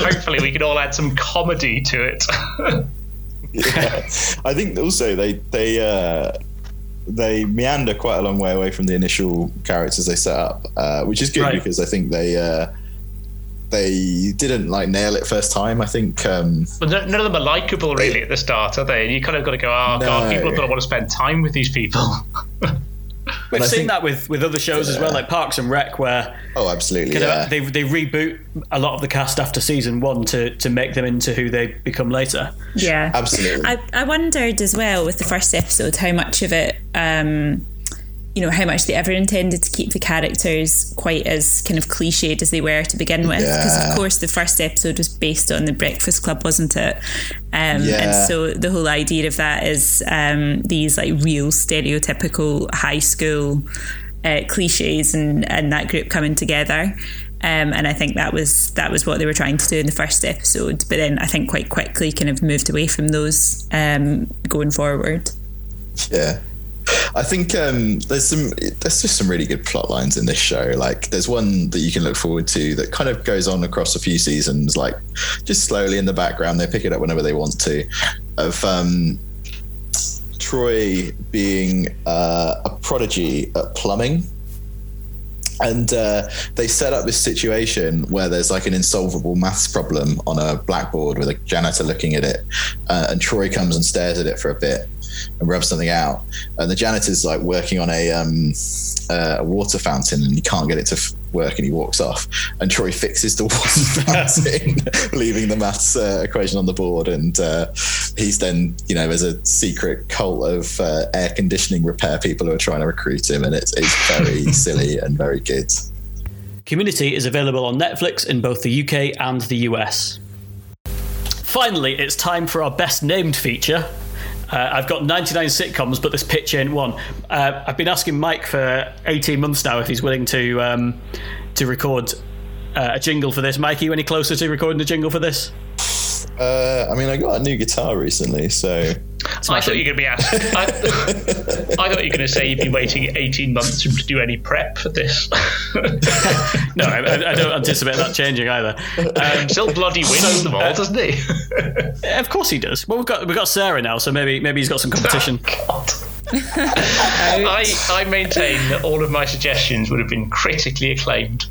Hopefully, we can all add some comedy to it. yeah. I think also they they uh, they meander quite a long way away from the initial characters they set up, uh, which is good Right. because I think they uh, they didn't like nail it first time. I think um, but none none of them are likable really at the start, are they? And you kind of got to go, oh god, people are going to want to spend time with these people. We've seen think- that with, with other shows as well, like Parks and Rec, where oh absolutely yeah. they they reboot a lot of the cast after season one to to make them into who they become later. Yeah, Absolutely. I, I wondered as well with the first episode how much of it, um, you know, how much they ever intended to keep the characters quite as kind of cliched as they were to begin with. Because Yeah. of course the first episode was based on the Breakfast Club, wasn't it? Um, And so the whole idea of that is um, these like real stereotypical high school uh, cliches and and that group coming together. Um, and I think that was that was what they were trying to do in the first episode. But then I think quite quickly kind of moved away from those um, going forward. Yeah. I think um, there's some there's just some really good plot lines in this show. Like there's one that you can look forward to that kind of goes on across a few seasons, like just slowly in the background. They pick it up whenever they want to. of um, Troy being uh, a prodigy at plumbing. And uh, they set up this situation where there's like an insolvable maths problem on a blackboard with a janitor looking at it. Uh, and Troy comes and stares at it for a bit and rub something out. And the janitor's like working on a, um, uh, a water fountain and he can't get it to f- work and he walks off. And Troy fixes the water fountain, leaving the maths uh, equation on the board. And uh, he's then, you know, there's a secret cult of uh, air conditioning repair people who are trying to recruit him. And it's, it's very silly and very good. Community is available on Netflix in both the UK and the US. Finally, it's time for our best named feature. Uh, I've got 99 sitcoms, but this pitch ain't one. Uh, I've been asking Mike for 18 months now if he's willing to um, to record uh, a jingle for this. Mike, are you any closer to recording a jingle for this? Uh, I mean, I got a new guitar recently, so I thought you were going to be asked. I, I thought you were going to say you've been waiting 18 months to do any prep for this. No, I, I don't anticipate that changing either. Um, Still bloody wins them all, uh, doesn't he? of course he does. Well, we've got we've got Sarah now, so maybe maybe he's got some competition. God. I, I maintain that all of my suggestions would have been critically acclaimed,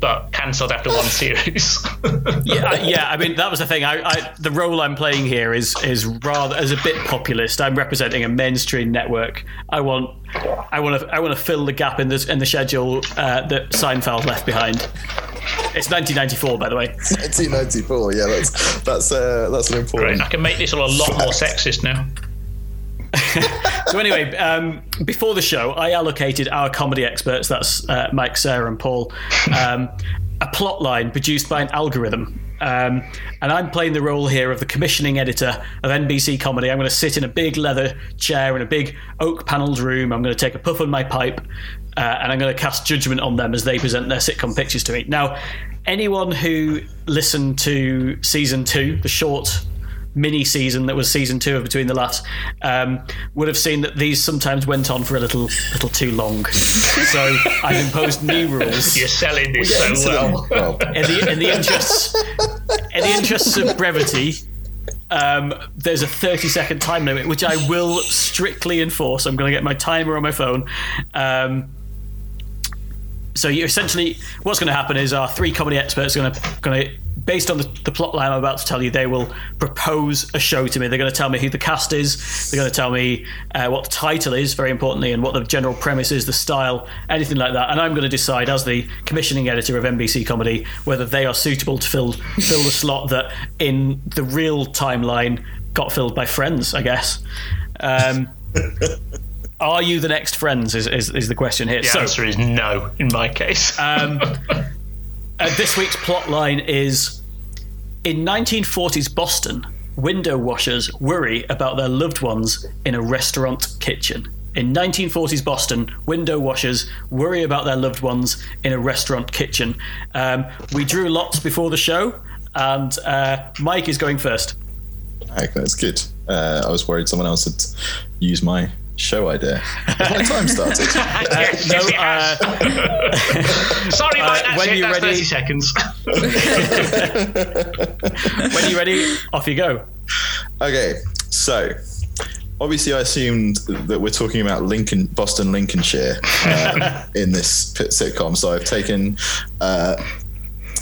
but cancelled after one series. yeah, I- yeah. I mean, that was the thing. I, I the role I'm playing here is is rather as a bit populist. I'm representing a mainstream network. I want, I want to, I want to fill the gap in the in the schedule uh, that Seinfeld left behind. It's 1994, by the way. 1994. Yeah, that's that's uh, that's an important. Right, I can make this all a lot more sexist now. So anyway, um, before the show, I allocated our comedy experts, that's uh, Mike, Sarah, and Paul, um, a plot line produced by an algorithm. Um, and I'm playing the role here of the commissioning editor of NBC Comedy. I'm going to sit in a big leather chair in a big oak panelled room. I'm going to take a puff on my pipe, uh, and I'm going to cast judgment on them as they present their sitcom pictures to me. Now, anyone who listened to season two, the short mini season that was season two of Between the Laughs, um, would have seen that these sometimes went on for a little little too long. so I've imposed new rules You're selling this Get so into them, well. In the in the interests in the interests of brevity. Um, there's a 30 second time limit, which I will strictly enforce. I'm going to get my timer on my phone. Um, so you essentially, what's going to happen is our three comedy experts are going to, going to, based on the, the plot line I'm about to tell you, they will propose a show to me. They're going to tell me who the cast is. They're going to tell me uh, what the title is, very importantly, and what the general premise is, the style, anything like that. And I'm going to decide, as the commissioning editor of NBC Comedy, whether they are suitable to fill fill the slot that in the real timeline got filled by Friends, I guess. Um, are you the next Friends? Is, is, is the question here. The so, answer is no in my case. um, uh, this week's plot line is in 1940s Boston, window washers worry about their loved ones in a restaurant kitchen. In 1940s Boston, window washers worry about their loved ones in a restaurant kitchen. Um, we drew lots before the show, and uh, Mike is going first. Okay, that's good. Uh, I was worried someone else had used my show idea. Has my time started? yes, no, yes, uh, Sorry, Mike, that's when it. you're That's ready- 30 seconds. when you're ready, off you go. Okay, so obviously I assumed that we're talking about Lincoln, Boston, Lincolnshire um, in this sitcom. So I've taken uh,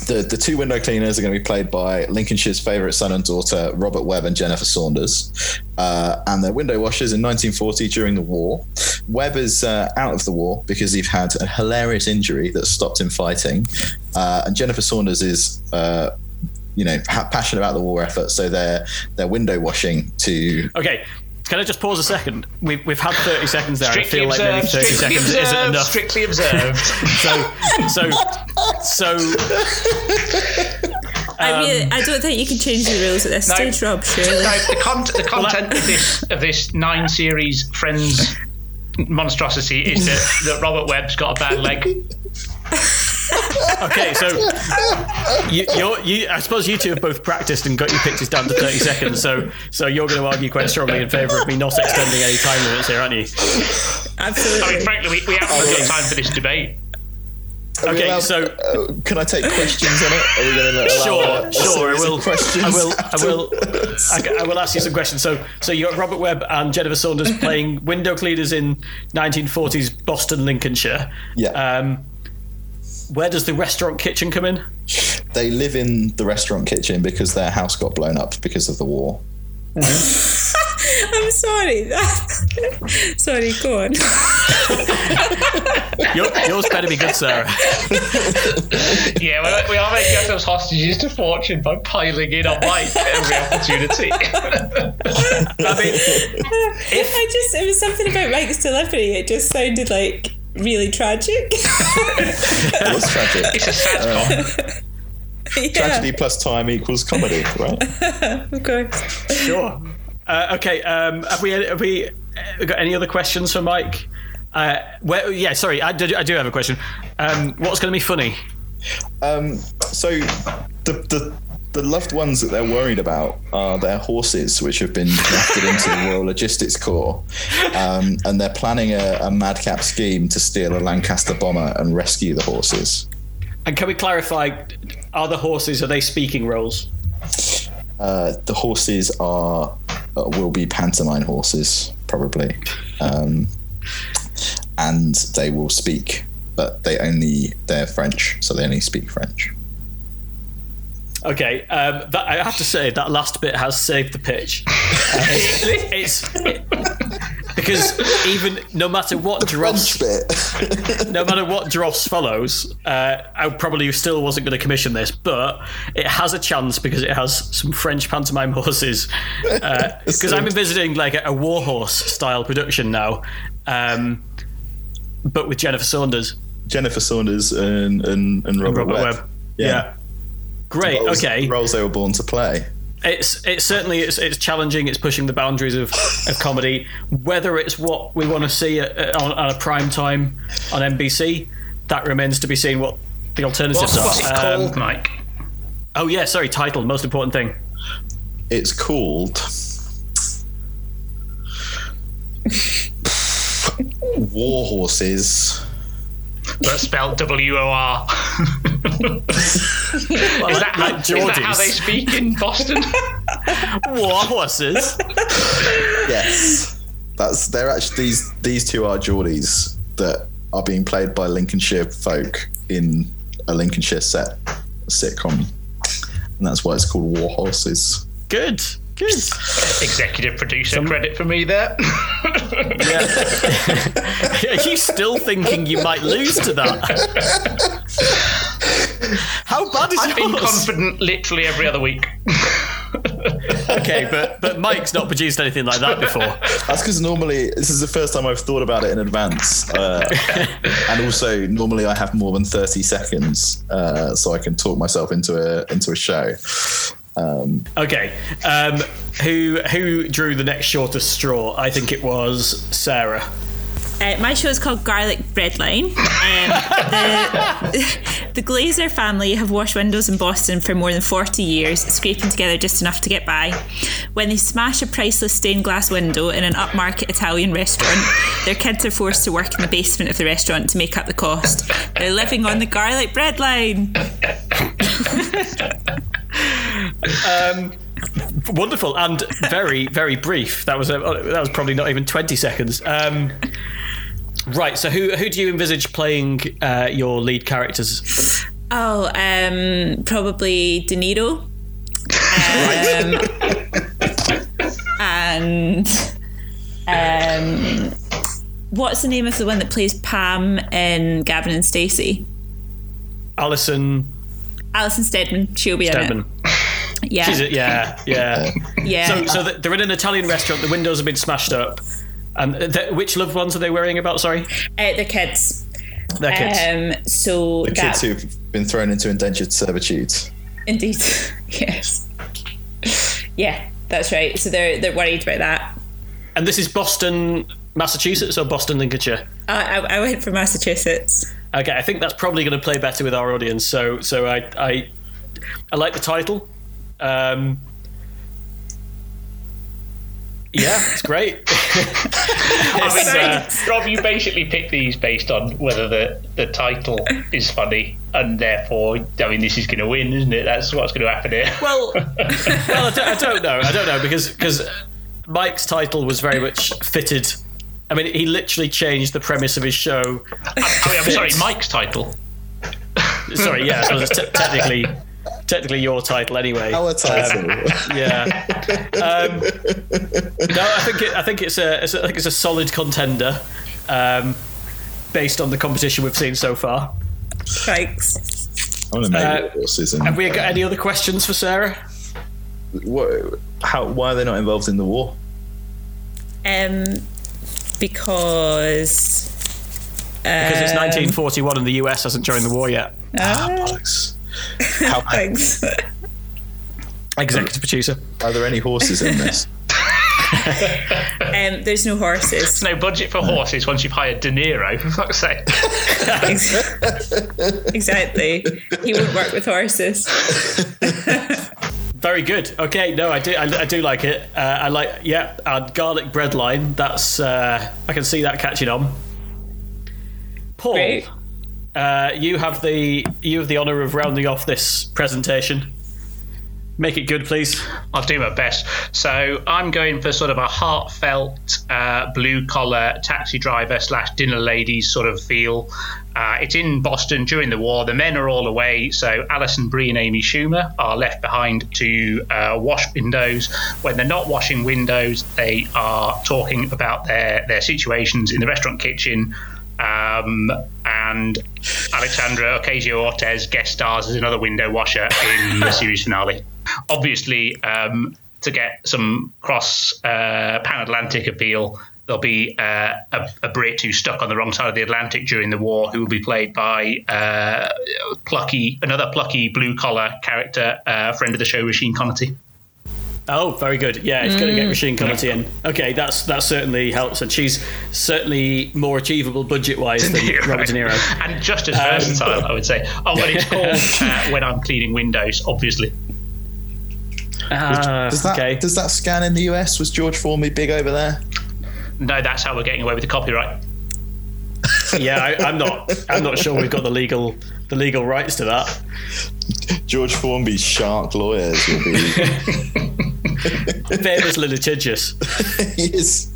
the the two window cleaners are going to be played by Lincolnshire's favourite son and daughter, Robert Webb and Jennifer Saunders, uh, and they're window washers in 1940 during the war. Webb is uh, out of the war because he had a hilarious injury that stopped him fighting, uh, and Jennifer Saunders is. Uh, you know, passionate about the war effort, so they're they're window washing to Okay, can I just pause a second? We've, we've had 30 seconds there. and I Strictly feel like maybe 30 Strictly seconds isn't enough. Strictly observed. So, so, so, I mean, um, I don't think you can change the rules at this No. stage, Rob. Surely. no, the, con- the content of this of this nine series Friends monstrosity is that, that Robert Webb's got a bad leg. Okay, so you, you're, you, I suppose you two have both practiced and got your pictures down to 30 seconds. So, so you're going to argue quite strongly in favour of me not extending any time limits here, aren't you? Absolutely. I mean, frankly, we, we haven't got time for this debate. Are Okay, allowed- so- uh, can I take questions on it? Are we going to Sure, sure. I will. Questions I will. I will. I, I will ask you some questions. So, so you got Robert Webb and Jennifer Saunders playing window cleaners in 1940s Boston, Lincolnshire. Yeah. Um, where does the restaurant kitchen come in? They live in the restaurant kitchen because their house got blown up because of the war. I'm sorry. sorry, go on. Your, yours better be good, Sarah. Yeah, we, we are making ourselves hostages to fortune by piling in on Mike every opportunity. I mean, if, I just, it was something about Mike's delivery. It just sounded like really tragic. It was tragic. it's a sad yeah, Tragedy plus time equals comedy, right? of course. sure. Uh, okay. Um, have we have we uh, got any other questions for Mike? Uh, where, yeah, sorry, I do, I do have a question. Um, what's going to be funny? Um, so the, the the loved ones that they're worried about are their horses, which have been drafted into the Royal Logistics Corps, um, and they're planning a, a madcap scheme to steal a Lancaster bomber and rescue the horses. And can we clarify? Are the horses are they speaking roles? Uh, the horses are uh, will be pantomime horses, probably, um, and they will speak, but they only they're French, so they only speak French. Okay, um, that, I have to say that last bit has saved the pitch. Uh, it's, it's it- because even no matter what Dross, bit. no matter what Dross follows, uh, I probably still wasn't going to commission this, but it has a chance because it has some French pantomime horses. Because I'm envisaging like a, a war horse style production now, um, but with Jennifer Saunders Jennifer Saunders and and, and Robert, Robert Webb. Webb. Yeah. Great. Roles- okay. Roles they were born to play. it's it's certainly it's, it's challenging. It's pushing the boundaries of, of comedy. Whether it's what we want to see at, at- on, on a prime time on NBC, that remains to be seen. What the alternatives What's, what's it are. Um, called, Mike? oh yeah, sorry. Title, most important thing. It's called War Horses. But spelled W O R. Is that how, like is that how they speak in Boston? War horses. Yes, that's they're actually these these two are Geordies that are being played by Lincolnshire folk in a Lincolnshire set sitcom, and that's why it's called War Horses. Good. Good. Executive producer credit for me there. Yeah. Are you still thinking you might lose to that? How bad is I've been confident literally every other week. okay, but but Mike's not produced anything like that before. That's because normally this is the first time I've thought about it in advance, uh, and also normally I have more than thirty seconds, uh, so I can talk myself into a into a show. Okay, um, who who drew the next shortest straw? I think it was Sarah. Uh, my show is called Garlic Breadline. Um, the, the Glazer family have washed windows in Boston for more than 40 years, scraping together just enough to get by. When they smash a priceless stained glass window in an upmarket Italian restaurant, their kids are forced to work in the basement of the restaurant to make up the cost. They're living on the garlic breadline. Wonderful and very very brief. That was a, that was probably not even twenty seconds. Um, right. So who who do you envisage playing uh, your lead characters? Oh, um, probably De Niro. Um, and um, what's the name of the one that plays Pam in Gavin and Stacey? Alison Alison Steadman. She'll be in Steadman. it. Yeah, She's a, yeah yeah. yeah. So so they're in an Italian restaurant. The windows have been smashed up. And th- which loved ones are they worrying about? Sorry, uh, the kids. their kids. Um, so The that kids who've been thrown into indentured servitude. indeed, yes, yeah, that's right. So they're they're worried about that. and this is Boston, Massachusetts, or Boston, Lincolnshire. I, I, I went for Massachusetts. Okay, I think that's probably going to play better with our audience. So, so I, I, I like the title. Um, Yeah, it's great. I It's, mean, uh, Rob, you basically pick these based on whether the, the title is funny, and therefore, I mean, this is going to win, isn't it? That's what's going to happen here. well, well, I don't, I don't know. I don't know because because Mike's title was very much fitted. I mean, he literally changed the premise of his show. I mean, I'm sorry, Mike's title. Sorry, yeah, so it's te- technically technically your title anyway. Our title. Yeah. Um, no, I think it, I think it's a, it's a I think it's a solid contender, um, based on the competition we've seen so far. Thanks. I want Uh, Have we got any other questions for Sarah? what, how? Why are they not involved in the war? Um, because Because it's Um, 1941 and the US hasn't joined the war yet. ah, Bollocks. How, thanks. Executive producer. are there any horses in this? um, there's no horses. No budget for horses once you've hired De Niro, for fuck's sake. exactly. He won't work with horses. Very good. Okay, no, I do. I, I do like it. Uh, I like. Yeah, our garlic bread line. That's. Uh, I can see that catching on. Paul, Great. Uh, you have the you have the honour of rounding off this presentation. Make it good, please. I'll do my best. So I'm going for sort of a heartfelt uh, blue collar taxi driver slash dinner lady sort of feel. Uh, it's in Boston during the war. The men are all away, so Alison Brie and Amy Schumer are left behind to uh, wash windows. When they're not washing windows, they are talking about their their situations in the restaurant kitchen. Um, and Alexandra Ocasio Cortez guest stars as another window washer in the series finale. Obviously, um, to get some cross uh, pan Atlantic appeal, there'll be uh, a, a Brit who's stuck on the wrong side of the Atlantic during the war, who will be played by uh, plucky another plucky blue collar character, uh, friend of the show, Rasheen Connerty. Oh, very good. Yeah, it's going to get Machine Connerty in. Okay, that's that certainly helps, and she's certainly more achievable budget wise than Robert De Niro. and just as versatile, I would say. Oh, and it's called uh, When I'm Cleaning Windows, obviously. Ah, Does that okay. does that scan in the US? Was George Formby big over there? No, that's how we're getting away with the copyright. yeah, I, I'm not. I'm not sure we've got the legal the legal rights to that. George Formby's shark lawyers will be. Famously litigious. he is.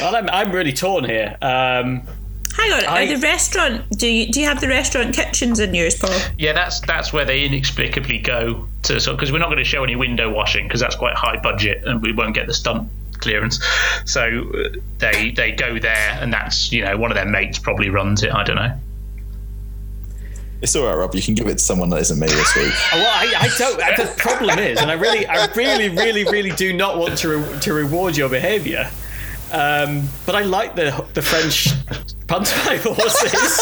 Well, I'm, I'm really torn here. Um, Hang on, I- are the restaurant? Do you do you have the restaurant kitchens in yours, Paul? Yeah, that's that's where they inexplicably go to sort because we're not going to show any window washing because that's quite high budget and we won't get the stunt clearance. So uh, they they go there and that's you know one of their mates probably runs it. I don't know. It's all right, Rob. You can give it to someone that isn't me this week. well, I, I don't. The problem is, and I really, I really, really, really do not want to re- to reward your behaviour. Um, but I like the the French pantomime horses.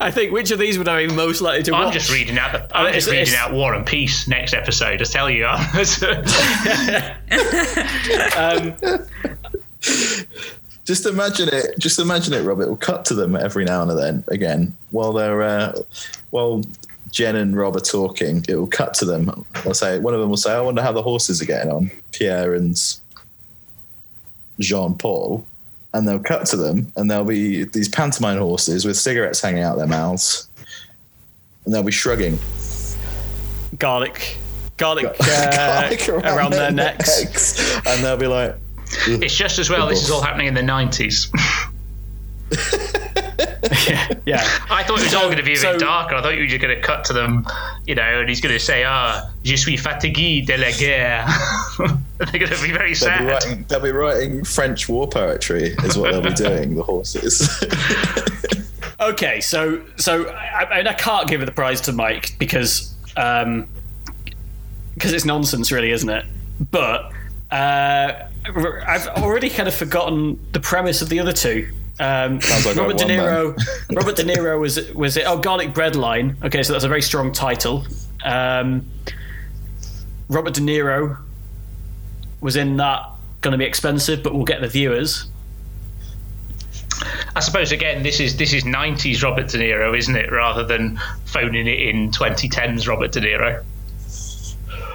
I think which of these would I be most likely to? I'm just reading out the I'm Uh, just reading it's- out War and Peace next episode. I tell you, Just imagine it. Just imagine it, Rob. It will cut to them every now and then again while they're uh, while Jen and Rob are talking. It will cut to them. I'll say one of them will say, "I wonder how the horses are getting on." Pierre and Jean Paul, and they'll cut to them, and there'll be these pantomime horses with cigarettes hanging out their mouths, and they'll be shrugging garlic, garlic, uh, Garlic around, their necks. necks, and they'll be like. It's just as well. This is all happening in the 90s. Yeah, I thought it was all going to be a So- bit darker. I thought you were just going to cut to them, you know, and he's going to say, "Ah, je suis fatigué de la guerre." They're going to be very They'll be, sad. writing, they'll be writing French war poetry, is what they'll be doing. The horses. Okay, so so I, I, I can't give the prize to Mike because um, because it's nonsense, really, isn't it? But uh, I've already kind of forgotten the premise of the other two. Um, like Robert De won Niro. Robert De Niro was was it? Oh, Garlic Bread Line. Okay, so that's a very strong title. Um, Robert De Niro was in that. Going to be expensive, but we'll get the viewers. I suppose again, this is this is '90s Robert De Niro, isn't it? Rather than phoning it in 2010s Robert De Niro.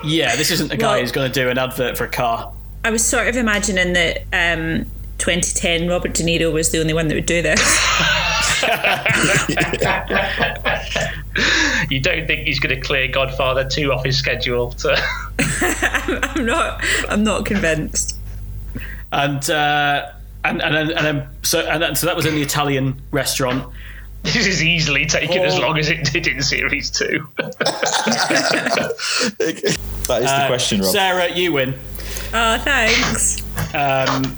Yeah, this isn't a guy Well- who's going to do an advert for a car. I was sort of imagining that um, 2010 Robert De Niro was the only one that would do this. You don't think he's going to clear Godfather 2 off his schedule to. I'm not. I'm not convinced. And uh, and and then, and then so and then, so that was in the Italian restaurant. This is easily taken as long as it did in series 2. That is the Uh, question, Rob. Sarah, you win. Oh, thanks. Um,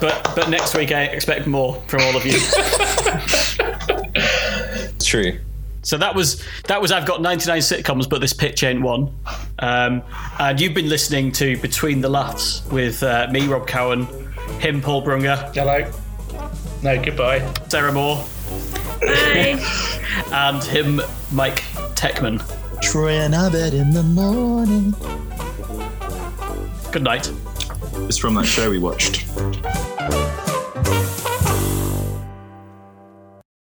but but next week I expect more from all of you. True. So that was that was I've got 99 sitcoms, but this pitch ain't one. Um, and you've been listening to Between the Laughs with uh, me, Rob Cowan, him, Paul Brunger, Hello. No, goodbye. Sarah Moore, Bye. and him, Mike Techman. Troy and Abed in the morning. Good night. It's from that show we watched.